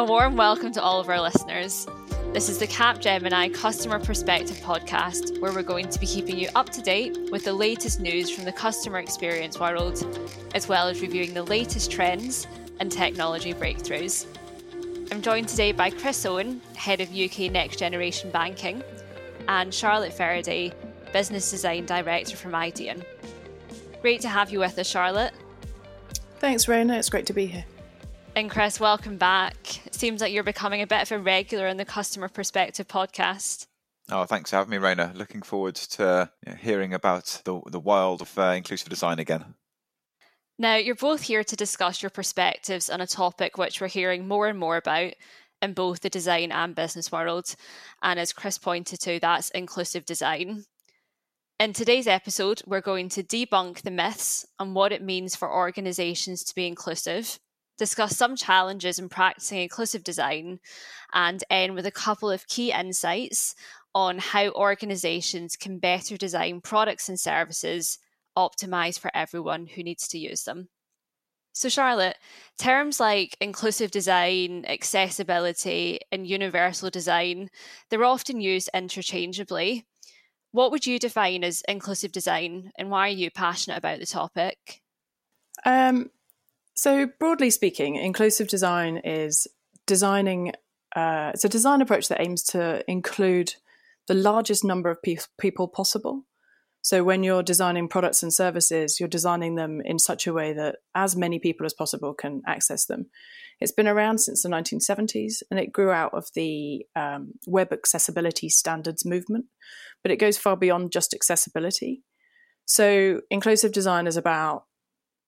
A warm welcome to all of our listeners. This is the Capgemini Customer Perspective podcast, where we're going to be keeping you up to date with the latest news from the customer experience world, as well as reviewing the latest trends and technology breakthroughs. I'm joined today by Chris Owen, Head of UK Next Generation Banking, and Charlotte Faraday, Business Design Director from Idean. Great to have you with us, Charlotte. Thanks, Raina. It's great to be here. And Chris, welcome back. Seems like you're becoming a bit of a regular in the Customer Perspective podcast. Oh, thanks for having me, Raina. Looking forward to hearing about the, the wild of uh, inclusive design again. Now, you're both here to discuss your perspectives on a topic which we're hearing more and more about in both the design and business world. And as Chris pointed to, that's inclusive design. In today's episode, we're going to debunk the myths on what it means for organizations to be inclusive discuss some challenges in practicing inclusive design, and end with a couple of key insights on how organizations can better design products and services optimized for everyone who needs to use them. So, Charlotte, terms like inclusive design, accessibility, and universal design, they're often used interchangeably. What would you define as inclusive design, and why are you passionate about the topic? Um, so, broadly speaking, inclusive design is designing, uh, it's a design approach that aims to include the largest number of pe- people possible. So, when you're designing products and services, you're designing them in such a way that as many people as possible can access them. It's been around since the 1970s and it grew out of the um, web accessibility standards movement, but it goes far beyond just accessibility. So, inclusive design is about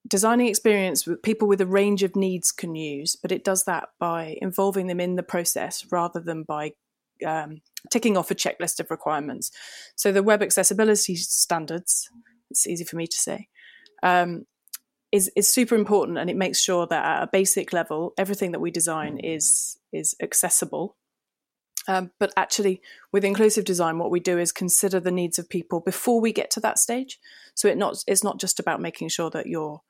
designing experience with people with a range of needs can use, but it does that by involving them in the process rather than by um, ticking off a checklist of requirements. So the web accessibility standards, it's easy for me to say, um, is is super important, and it makes sure that at a basic level, everything that we design is is accessible. Um, but actually, with inclusive design, what we do is consider the needs of people before we get to that stage. So it not it's not just about making sure that you're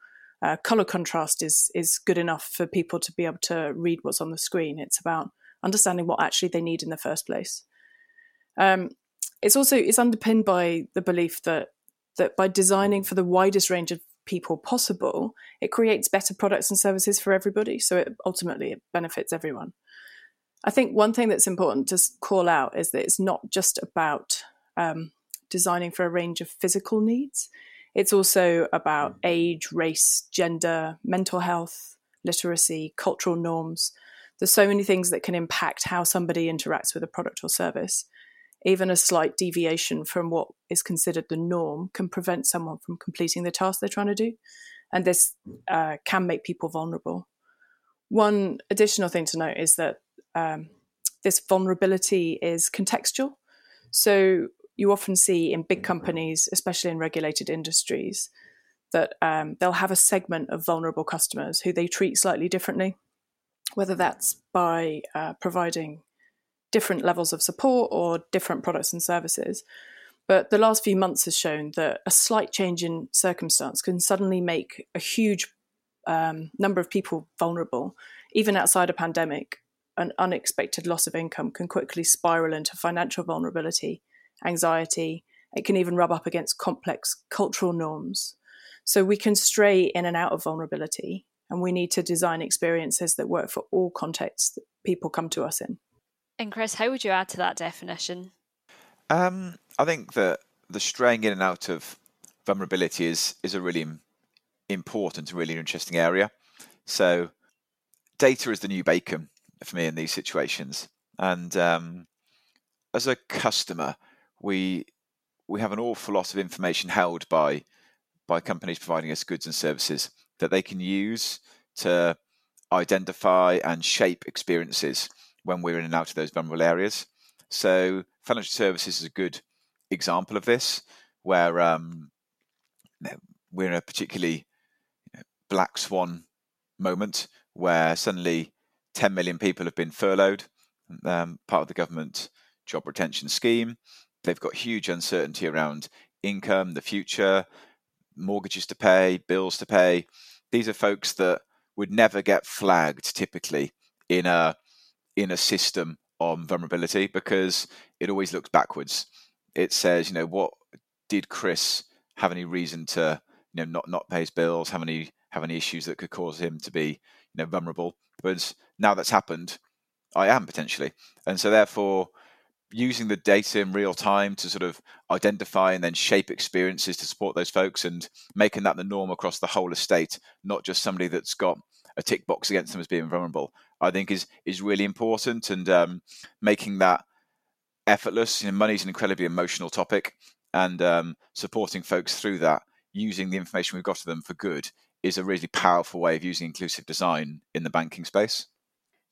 uh, color contrast is is good enough for people to be able to read what's on the screen. It's about understanding what actually they need in the first place. Um, it's also it's underpinned by the belief that that by designing for the widest range of people possible, it creates better products and services for everybody. So it ultimately it benefits everyone. I think one thing that's important to call out is that it's not just about um, designing for a range of physical needs. It's also about age, race, gender, mental health, literacy, cultural norms. There's so many things that can impact how somebody interacts with a product or service. Even a slight deviation from what is considered the norm can prevent someone from completing the task they're trying to do. And this uh, can make people vulnerable. One additional thing to note is that um, this vulnerability is contextual. So you often see in big companies, especially in regulated industries, that um, they'll have a segment of vulnerable customers who they treat slightly differently, whether that's by uh, providing different levels of support or different products and services. But the last few months has shown that a slight change in circumstance can suddenly make a huge um, number of people vulnerable. Even outside a pandemic, an unexpected loss of income can quickly spiral into financial vulnerability anxiety. It can even rub up against complex cultural norms. So we can stray in and out of vulnerability, and we need to design experiences that work for all contexts that people come to us in. And Chris, how would you add to that definition? Um, I think that the straying in and out of vulnerability is is a really important, really interesting area. So, data is the new bacon for me in these situations, and um, as a customer, we we have an awful lot of information held by by companies providing us goods and services that they can use to identify and shape experiences when we're in and out of those vulnerable areas. So financial services is a good example of this, where um, we're in a particularly black swan moment where suddenly 10 million people have been furloughed, um, part of the government job retention scheme. They've got huge uncertainty around income, the future, mortgages to pay, bills to pay. These are folks that would never get flagged typically in a in a system on vulnerability because it always looks backwards. It says, you know, what did Chris have any reason to, you know, not not pay his bills, have any have any issues that could cause him to be, you know, vulnerable? But now that's happened, I am potentially, and so therefore using the data in real time to sort of identify and then shape experiences to support those folks and making that the norm across the whole estate, not just somebody that's got a tick box against them as being vulnerable, I think is is really important and um, making that effortless. You know, money is an incredibly emotional topic, and um, supporting folks through that, using the information we've got to them for good, is a really powerful way of using inclusive design in the banking space.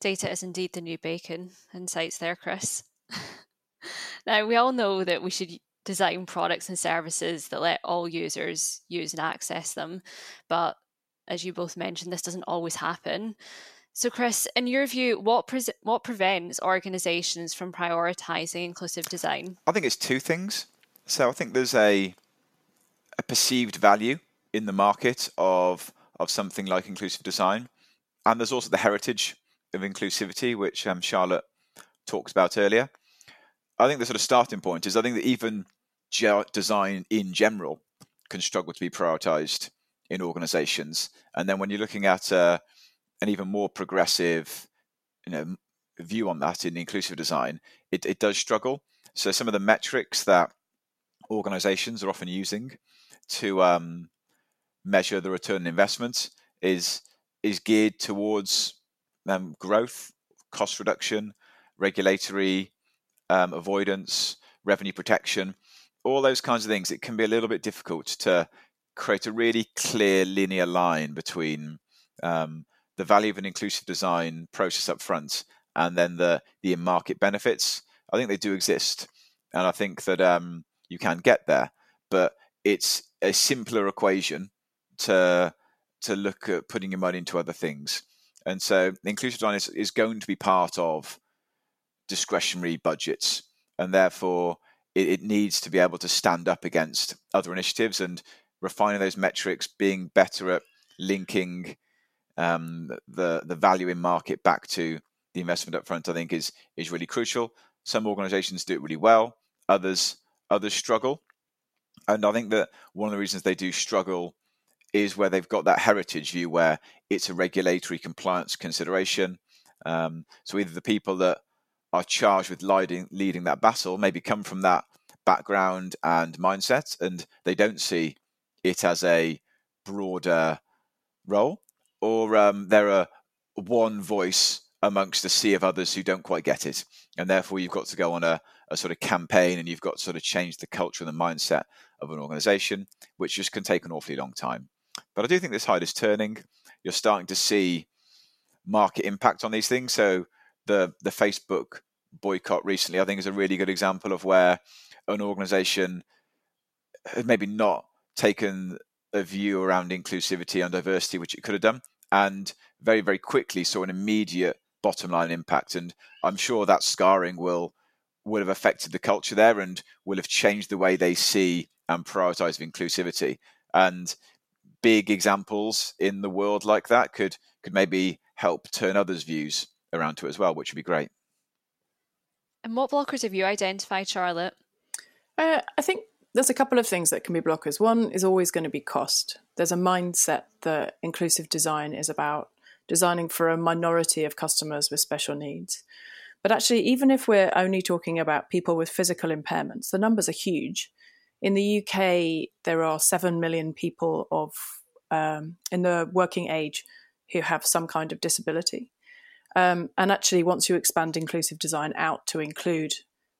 Data is indeed the new bacon. Insights there, Chris. now, we all know that we should design products and services that let all users use and access them. But as you both mentioned, this doesn't always happen. So, Chris, in your view, what pre- what prevents organisations from prioritising inclusive design? I think it's two things. So, I think there's a a perceived value in the market of of something like inclusive design, and there's also the heritage of inclusivity, which um, Charlotte talked about earlier. I think the sort of starting point is I think that even design in general can struggle to be prioritized in organizations. And then when you're looking at uh, an even more progressive, you know, view on that in inclusive design, it, it does struggle. So some of the metrics that organizations are often using to um, measure the return on investment is is geared towards um, growth, cost reduction, regulatory um, avoidance, revenue protection, all those kinds of things, it can be a little bit difficult to create a really clear linear line between um, the value of an inclusive design process up front and then the the in-market benefits. I think they do exist, and I think that um, you can get there, but it's a simpler equation to to look at putting your money into other things. And so inclusive design is, is going to be part of discretionary budgets, and therefore it, it needs to be able to stand up against other initiatives and refining those metrics, being better at linking um, the the value in market back to the investment up front. I think is is really crucial. Some organisations do it really well, others others struggle, and I think that one of the reasons they do struggle is where they've got that heritage view where it's a regulatory compliance consideration. Um, so either the people that are charged with leading leading that battle maybe come from that background and mindset, and they don't see it as a broader role, or um, there are one voice amongst a sea of others who don't quite get it, and therefore you've got to go on a, a sort of campaign, and you've got to sort of change the culture and the mindset of an organisation, which just can take an awfully long time. But I do think this tide is turning. You're starting to see market impact on these things. So the the Facebook boycott recently, I think, is a really good example of where an organization had maybe not taken a view around inclusivity and diversity, which it could have done, and very, very quickly saw an immediate bottom line impact. And I'm sure that scarring will will have affected the culture there and will have changed the way they see and prioritize inclusivity. And big examples in the world like that could could maybe help turn others' views around to it as well, which would be great. And what blockers have you identified, Charlotte? Uh, I think there's a couple of things that can be blockers. One is always going to be cost. There's a mindset that inclusive design is about designing for a minority of customers with special needs. But actually, even if we're only talking about people with physical impairments, the numbers are huge. In the UK, there are 7 million people of um, in the working age who have some kind of disability. Um, and actually, once you expand inclusive design out to include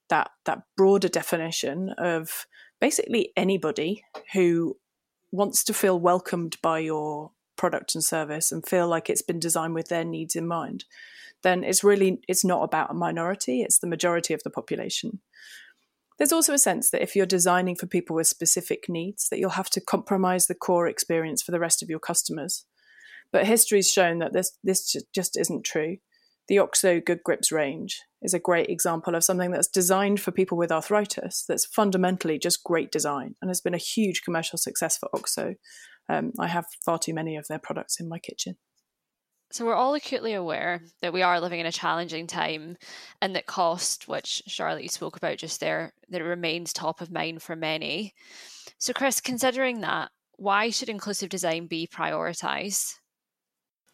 that that broader definition of basically anybody who wants to feel welcomed by your product and service and feel like it's been designed with their needs in mind, then it's really it's not about a minority; it's the majority of the population. There's also a sense that if you're designing for people with specific needs, that you'll have to compromise the core experience for the rest of your customers. But history's shown that this this just isn't true. The OXO Good Grips range is a great example of something that's designed for people with arthritis. That's fundamentally just great design and has been a huge commercial success for OXO. Um, I have far too many of their products in my kitchen. So, we're all acutely aware that we are living in a challenging time and that cost, which Charlotte you spoke about just there, that remains top of mind for many. So, Chris, considering that, why should inclusive design be prioritised?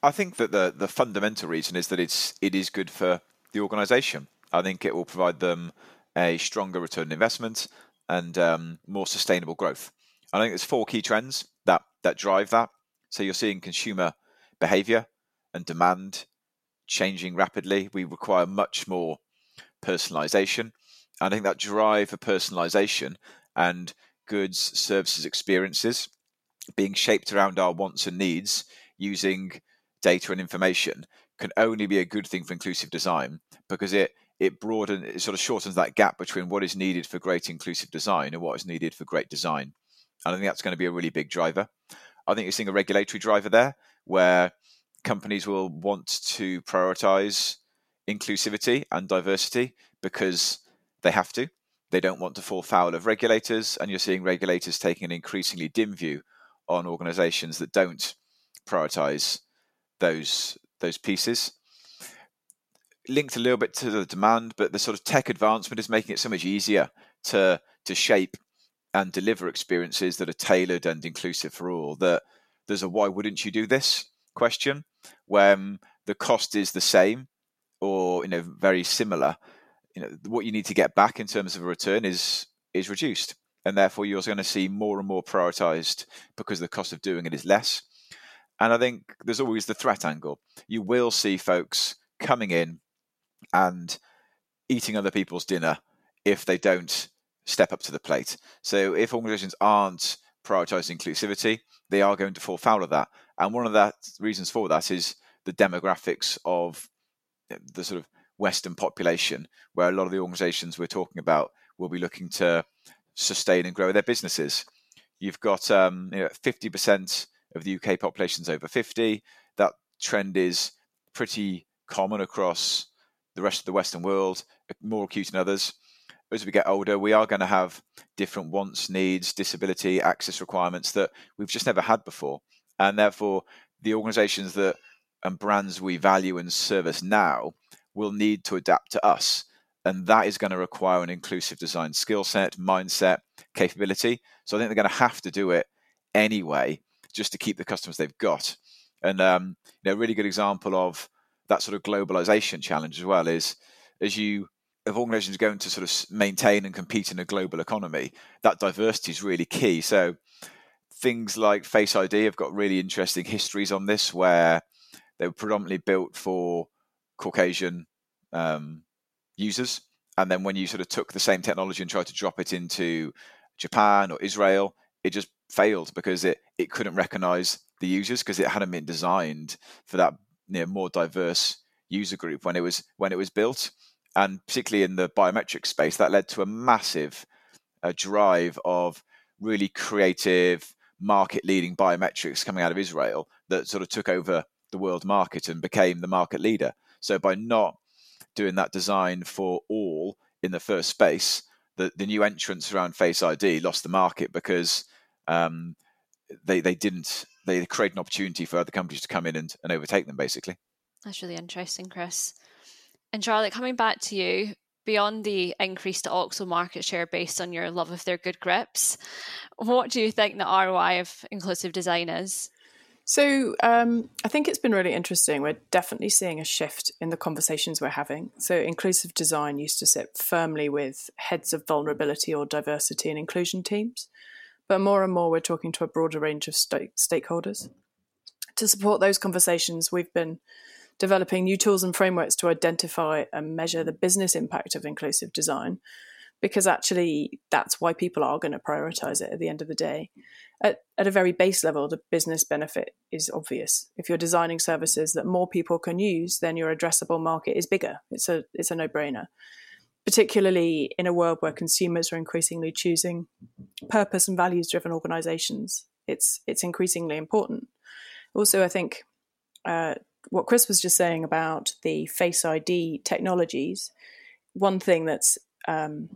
I think that the the fundamental reason is that it's it is good for the organisation. I think it will provide them a stronger return on investment and um, more sustainable growth. I think there's four key trends that that drive that. So you're seeing consumer behaviour and demand changing rapidly. We require much more personalisation. I think that drive for personalisation and goods, services, experiences being shaped around our wants and needs using data and information can only be a good thing for inclusive design because it it broadens it sort of shortens that gap between what is needed for great inclusive design and what is needed for great design. And I think that's going to be a really big driver. I think you're seeing a regulatory driver there where companies will want to prioritize inclusivity and diversity because they have to. They don't want to fall foul of regulators, and you're seeing regulators taking an increasingly dim view on organizations that don't prioritize those those pieces. Linked a little bit to the demand, but the sort of tech advancement is making it so much easier to to shape and deliver experiences that are tailored and inclusive for all. That there's a why wouldn't you do this question when the cost is the same or you know very similar. You know what you need to get back in terms of a return is is reduced, and therefore you're also going to see more and more prioritized because the cost of doing it is less. And I think there's always the threat angle. You will see folks coming in and eating other people's dinner if they don't step up to the plate. So if organizations aren't prioritizing inclusivity, they are going to fall foul of that. And one of the reasons for that is the demographics of the sort of Western population, where a lot of the organizations we're talking about will be looking to sustain and grow their businesses. You've got um, you know, 50% of the UK population is over 50. That trend is pretty common across the rest of the Western world, more acute in others. As we get older, we are going to have different wants, needs, disability, access requirements that we've just never had before. And therefore, the organizations that and brands we value and service now will need to adapt to us. And that is going to require an inclusive design skill set, mindset, capability. So I think they're going to have to do it anyway just to keep the customers they've got. And um, you know, a really good example of that sort of globalization challenge as well is as you if organizations going to sort of maintain and compete in a global economy, that diversity is really key. So things like Face ID have got really interesting histories on this, where they were predominantly built for Caucasian um, users, and then when you sort of took the same technology and tried to drop it into Japan or Israel, it just failed because it it couldn't recognize the users because it hadn't been designed for that you know, more diverse user group when it was when it was built. And particularly in the biometric space that led to a massive uh, drive of really creative market leading biometrics coming out of Israel that sort of took over the world market and became the market leader. So by not doing that design for all in the first space the, the new entrants around face id lost the market because um, they they didn't they create an opportunity for other companies to come in and, and overtake them basically that's really interesting chris and charlotte coming back to you beyond the increased OXO market share based on your love of their good grips what do you think the roi of inclusive design is so um, I think it's been really interesting. We're definitely seeing a shift in the conversations we're having. So inclusive design used to sit firmly with heads of vulnerability or diversity and inclusion teams. But more and more, we're talking to a broader range of stakeholders. To support those conversations, we've been developing new tools and frameworks to identify and measure the business impact of inclusive design, because actually, that's why people are going to prioritize it at the end of the day. At, at a very base level, the business benefit is obvious. If you're designing services that more people can use, then your addressable market is bigger. It's a it's a no brainer particularly in a world where consumers are increasingly choosing purpose and values driven organizations. It's it's increasingly important. Also, I think uh, what Chris was just saying about the Face ID technologies. One thing that's um,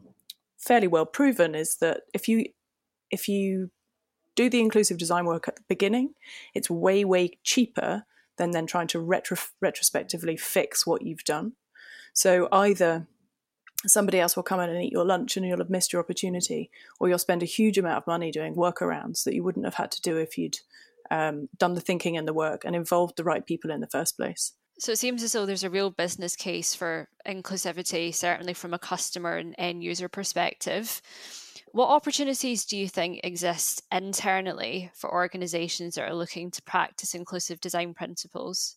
fairly well proven is that if you if you do the inclusive design work at the beginning, it's way way cheaper than then trying to retro- retrospectively fix what you've done. So either somebody else will come in and eat your lunch and you'll have missed your opportunity, or you'll spend a huge amount of money doing workarounds that you wouldn't have had to do if you'd um, done the thinking and the work and involved the right people in the first place. So it seems as though there's a real business case for inclusivity, certainly from a customer and end user perspective. What opportunities do you think exist internally for organizations that are looking to practice inclusive design principles?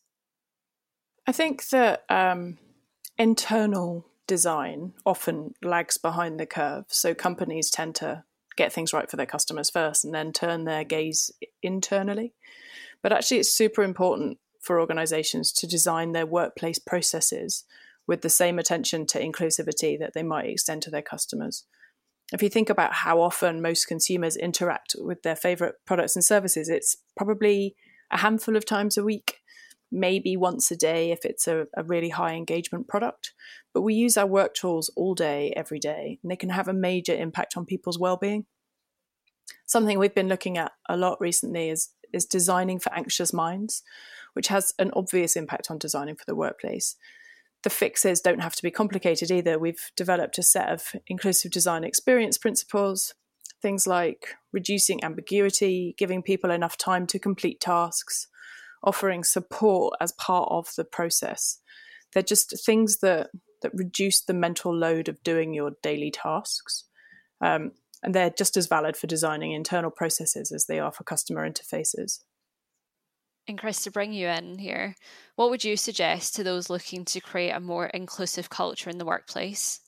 I think that um, internal design often lags behind the curve. So companies tend to get things right for their customers first and then turn their gaze internally. But actually, it's super important for organizations to design their workplace processes with the same attention to inclusivity that they might extend to their customers. If you think about how often most consumers interact with their favorite products and services, it's probably a handful of times a week maybe once a day if it's a, a, really high engagement product. But we use our work tools all day, every day, and they can have a major impact on people's well-being. Something we've been looking at a lot recently is is designing for anxious minds, which has an obvious impact on designing for the workplace. The fixes don't have to be complicated either. We've developed a set of inclusive design experience principles, things like reducing ambiguity, giving people enough time to complete tasks, offering support as part of the process. They're just things that that reduce the mental load of doing your daily tasks. Um, and they're just as valid for designing internal processes as they are for customer interfaces. And Chris, to bring you in here, what would you suggest to those looking to create a more inclusive culture in the workplace?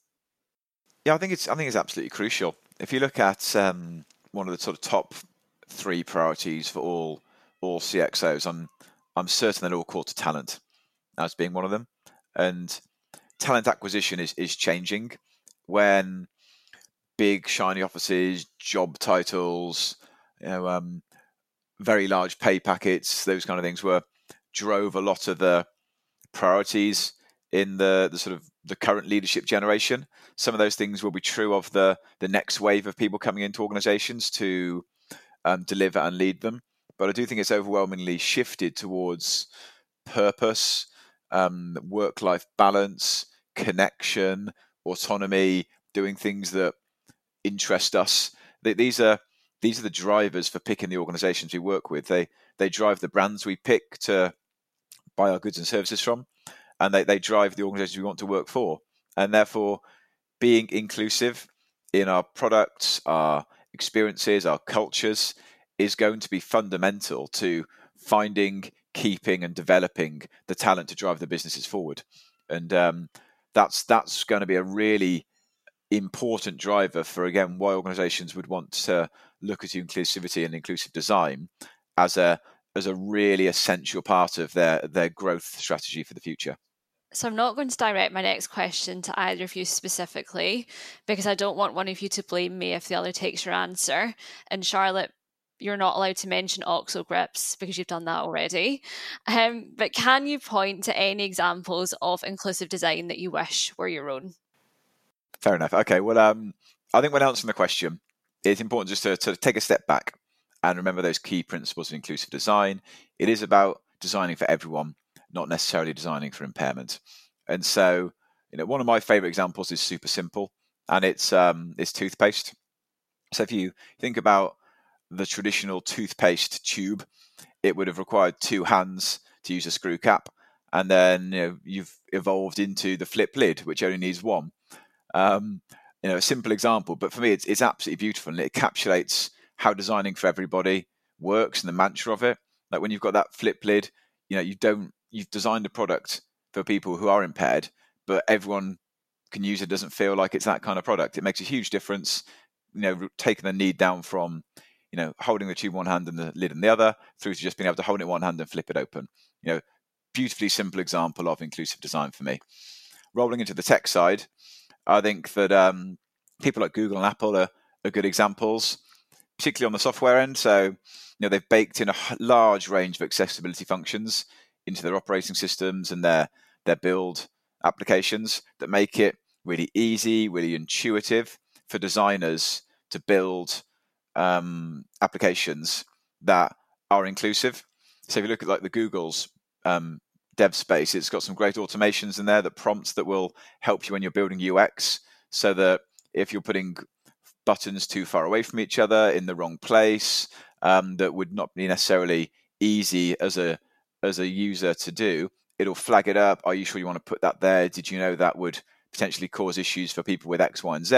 Yeah, I think it's I think it's absolutely crucial. If you look at um, one of the sort of top three priorities for all all CXOs, I'm I'm certain they're all called to talent as being one of them. And talent acquisition is, is changing when big shiny offices, job titles, you know, um, very large pay packets, those kind of things were drove a lot of the priorities in the, the sort of the current leadership generation. Some of those things will be true of the the next wave of people coming into organizations to um, deliver and lead them but I do think it's overwhelmingly shifted towards purpose, um, work life balance, connection, autonomy, doing things that interest us. These are these are the drivers for picking the organizations we work with. They they drive the brands we pick to buy our goods and services from, and they, they drive the organizations we want to work for. And therefore, being inclusive in our products, our experiences, our cultures is going to be fundamental to finding, keeping, and developing the talent to drive the businesses forward. And um, that's that's going to be a really important driver for again why organizations would want to look at inclusivity and inclusive design as a as a really essential part of their their growth strategy for the future. So I'm not going to direct my next question to either of you specifically because I don't want one of you to blame me if the other takes your answer. And Charlotte, you're not allowed to mention OXO grips because you've done that already. Um, but can you point to any examples of inclusive design that you wish were your own? Fair enough. Okay. Well, um, I think when answering the question, it's important just to, to take a step back and remember those key principles of inclusive design. It is about designing for everyone, not necessarily designing for impairment. And so, you know, one of my favorite examples is super simple, and it's um, it's toothpaste. So if you think about the traditional toothpaste tube, it would have required two hands to use a screw cap, and then you know you've evolved into the flip lid, which only needs one. Um, you know, a simple example, but for me, it's it's absolutely beautiful, and it encapsulates how designing for everybody works and the mantra of it. Like when you've got that flip lid, you know, you don't you've designed a product for people who are impaired, but everyone can use it. Doesn't feel like it's that kind of product. It makes a huge difference. You know, taking the need down from you know, holding the tube one hand and the lid in the other, through to just being able to hold it one hand and flip it open. You know, beautifully simple example of inclusive design for me. Rolling into the tech side, I think that um, people like Google and Apple are, are good examples, particularly on the software end. So, you know, they've baked in a large range of accessibility functions into their operating systems and their their build applications that make it really easy, really intuitive for designers to build um, applications that are inclusive. So if you look at like the Google's um, dev space. It's got some great automations in there that prompts that will help you when you're building UX, so that if you're putting buttons too far away from each other in the wrong place, um, that would not be necessarily easy as a as a user to do. It'll flag it up. Are you sure you want to put that there? Did you know that would potentially cause issues for people with X, Y, and Z?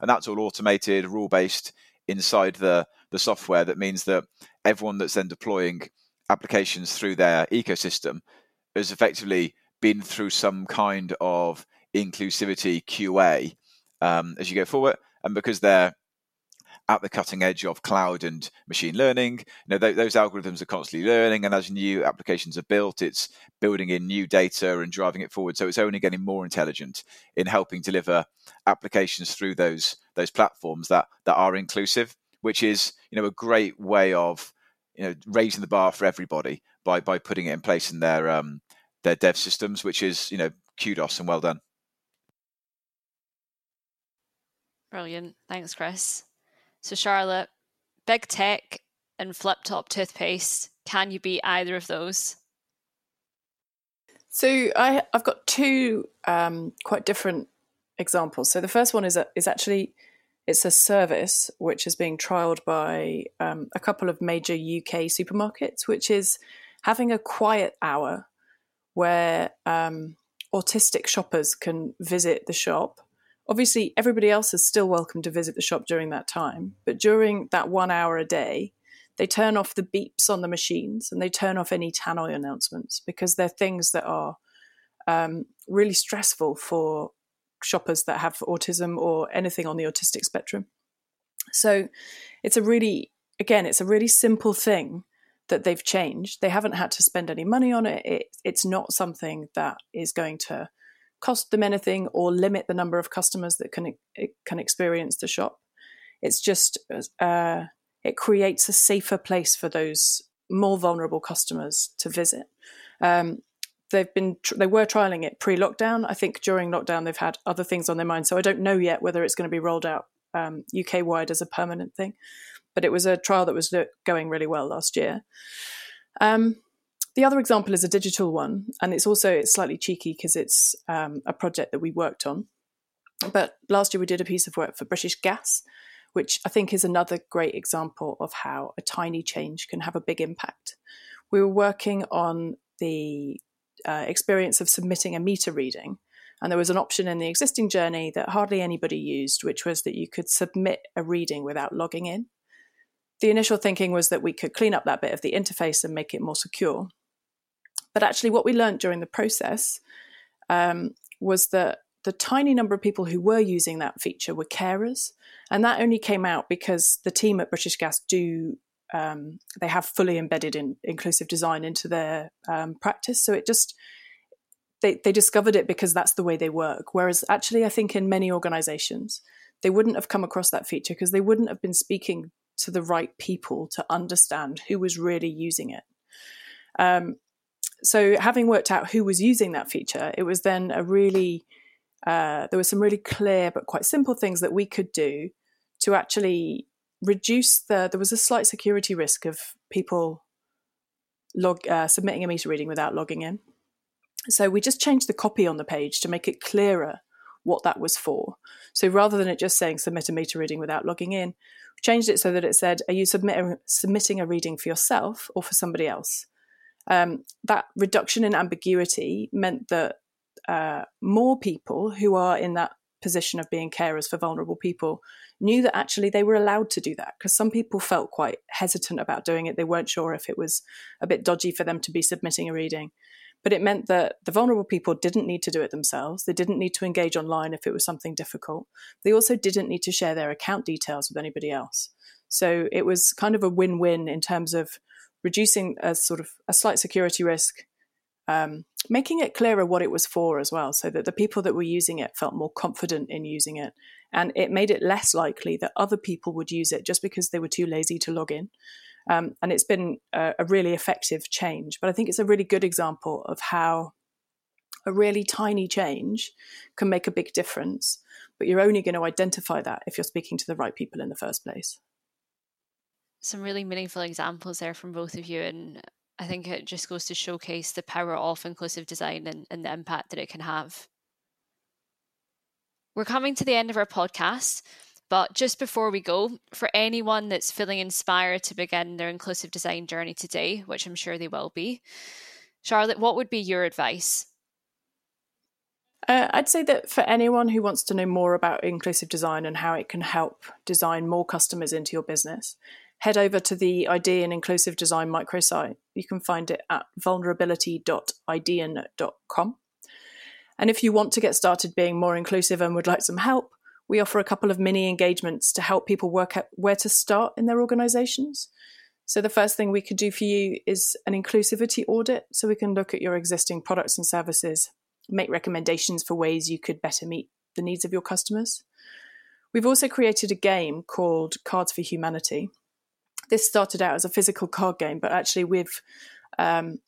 And that's all automated, rule based inside the the software. That means that everyone that's then deploying applications through their ecosystem has effectively been through some kind of inclusivity QA um, as you go forward. And because they're at the cutting edge of cloud and machine learning. You know, th- those algorithms are constantly learning, and as new applications are built, it's building in new data and driving it forward. So it's only getting more intelligent in helping deliver applications through those those platforms that that are inclusive, which is you know a great way of you know raising the bar for everybody by by putting it in place in their um, their dev systems, which is you know kudos and well done. Brilliant. Thanks, Chris. So, Charlotte, big tech and flip top toothpaste, can you beat either of those? So, I, I've got two um, quite different examples. So, the first one is, a, is actually it's a service which is being trialed by um, a couple of major UK supermarkets, which is having a quiet hour where um, autistic shoppers can visit the shop Obviously, everybody else is still welcome to visit the shop during that time, but during that one hour a day, they turn off the beeps on the machines and they turn off any tannoy announcements because they're things that are um, really stressful for shoppers that have autism or anything on the autistic spectrum. So it's a really, again, it's a really simple thing that they've changed. They haven't had to spend any money on it. it it's not something that is going to cost them anything or limit the number of customers that can can experience the shop. It's just uh, it creates a safer place for those more vulnerable customers to visit. Um, they've been they were trialing it pre-lockdown. I think during lockdown they've had other things on their mind, so I don't know yet whether it's going to be rolled out um, UK wide as a permanent thing. But it was a trial that was going really well last year. Um, the other example is a digital one, and it's also it's slightly cheeky because it's um, a project that we worked on. But last year we did a piece of work for British Gas, which I think is another great example of how a tiny change can have a big impact. We were working on the uh, experience of submitting a meter reading, and there was an option in the existing journey that hardly anybody used, which was that you could submit a reading without logging in. The initial thinking was that we could clean up that bit of the interface and make it more secure. But actually, what we learned during the process um, was that the tiny number of people who were using that feature were carers. And that only came out because the team at British Gas do, um, they have fully embedded in inclusive design into their um, practice. So it just, they, they discovered it because that's the way they work. Whereas actually, I think in many organizations, they wouldn't have come across that feature because they wouldn't have been speaking to the right people to understand who was really using it. Um, so having worked out who was using that feature, it was then a really uh, there were some really clear but quite simple things that we could do to actually reduce the. There was a slight security risk of people log uh, submitting a meter reading without logging in. So we just changed the copy on the page to make it clearer what that was for. So rather than it just saying submit a meter reading without logging in, changed it so that it said, are you submit- submitting a reading for yourself or for somebody else? um, that reduction in ambiguity meant that uh, more people who are in that position of being carers for vulnerable people knew that actually they were allowed to do that because some people felt quite hesitant about doing it. They weren't sure if it was a bit dodgy for them to be submitting a reading. But it meant that the vulnerable people didn't need to do it themselves. They didn't need to engage online if it was something difficult. They also didn't need to share their account details with anybody else. So it was kind of a win win in terms of reducing a sort of a slight security risk, um, making it clearer what it was for as well, so that the people that were using it felt more confident in using it, and it made it less likely that other people would use it just because they were too lazy to log in. Um, and it's been a, a really effective change. But I think it's a really good example of how a really tiny change can make a big difference. But you're only going to identify that if you're speaking to the right people in the first place some really meaningful examples there from both of you and I think it just goes to showcase the power of inclusive design and, and the impact that it can have. We're coming to the end of our podcast, but just before we go, for anyone that's feeling inspired to begin their inclusive design journey today, which I'm sure they will be, Charlotte, what would be your advice? Uh, I'd say that for anyone who wants to know more about inclusive design and how it can help design more customers into your business, head over to the Idean Inclusive Design microsite. You can find it at vulnerability.idean.com. And if you want to get started being more inclusive and would like some help, we offer a couple of mini engagements to help people work out where to start in their organizations. So, the first thing we could do for you is an inclusivity audit. So, we can look at your existing products and services, make recommendations for ways you could better meet the needs of your customers. We've also created a game called Cards for Humanity. This started out as a physical card game, but actually, we've um,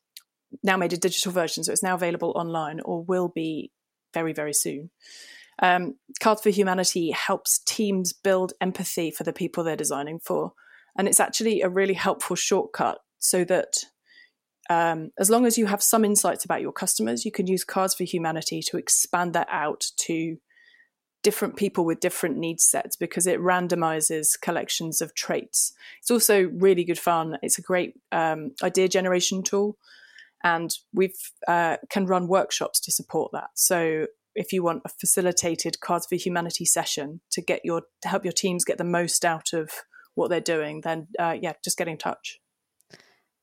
now made a digital version, so it's now available online or will be very, very soon. Um, Cards for Humanity helps teams build empathy for the people they're designing for. And it's actually a really helpful shortcut so that um, as long as you have some insights about your customers, you can use Cards for Humanity to expand that out to different people with different needs sets because it randomizes collections of traits. It's also really good fun. It's a great um, idea generation tool and we've uh, can run workshops to support that. So if you want a facilitated Cards for Humanity session to get your to help your teams get the most out of what they're doing, then uh, yeah, just get in touch.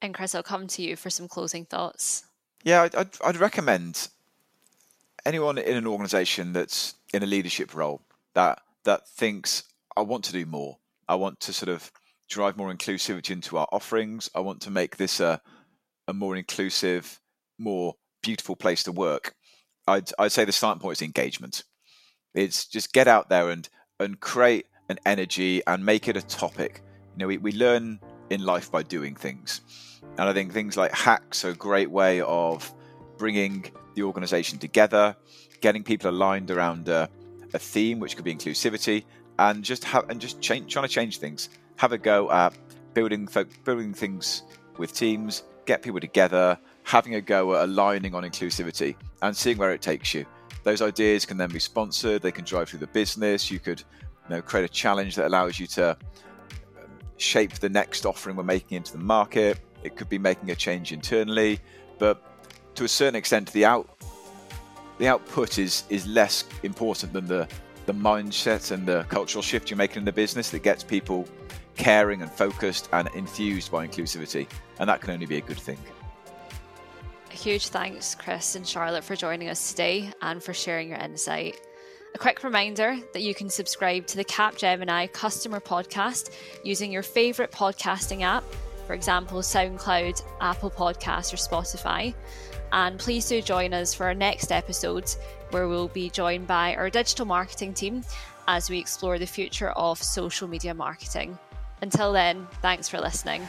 And Chris, I'll come to you for some closing thoughts. Yeah, I'd, I'd recommend anyone in an organisation that's in a leadership role that that thinks I want to do more. I want to sort of drive more inclusivity into our offerings. I want to make this a a more inclusive, more beautiful place to work, I'd I'd say the starting point is engagement. It's just get out there and and create an energy and make it a topic. You know, we, we learn in life by doing things. And I think things like hacks are a great way of bringing the organization together, getting people aligned around a, a theme, which could be inclusivity, and just have and just change, trying to change things. Have a go at building building things with teams, get people together, having a go at aligning on inclusivity and seeing where it takes you. Those ideas can then be sponsored, they can drive through the business. You could you know, create a challenge that allows you to um, shape the next offering we're making into the market. It could be making a change internally, but to a certain extent, the out the output is is less important than the the mindset and the cultural shift you're making in the business that gets people caring and focused and enthused by inclusivity, and that can only be a good thing. A huge thanks, Chris and Charlotte, for joining us today and for sharing your insight. A quick reminder that you can subscribe to the Capgemini Customer Podcast using your favourite podcasting app, for example, SoundCloud, Apple Podcasts, or Spotify. And please do join us for our next episode, where we'll be joined by our digital marketing team as we explore the future of social media marketing. Until then, thanks for listening.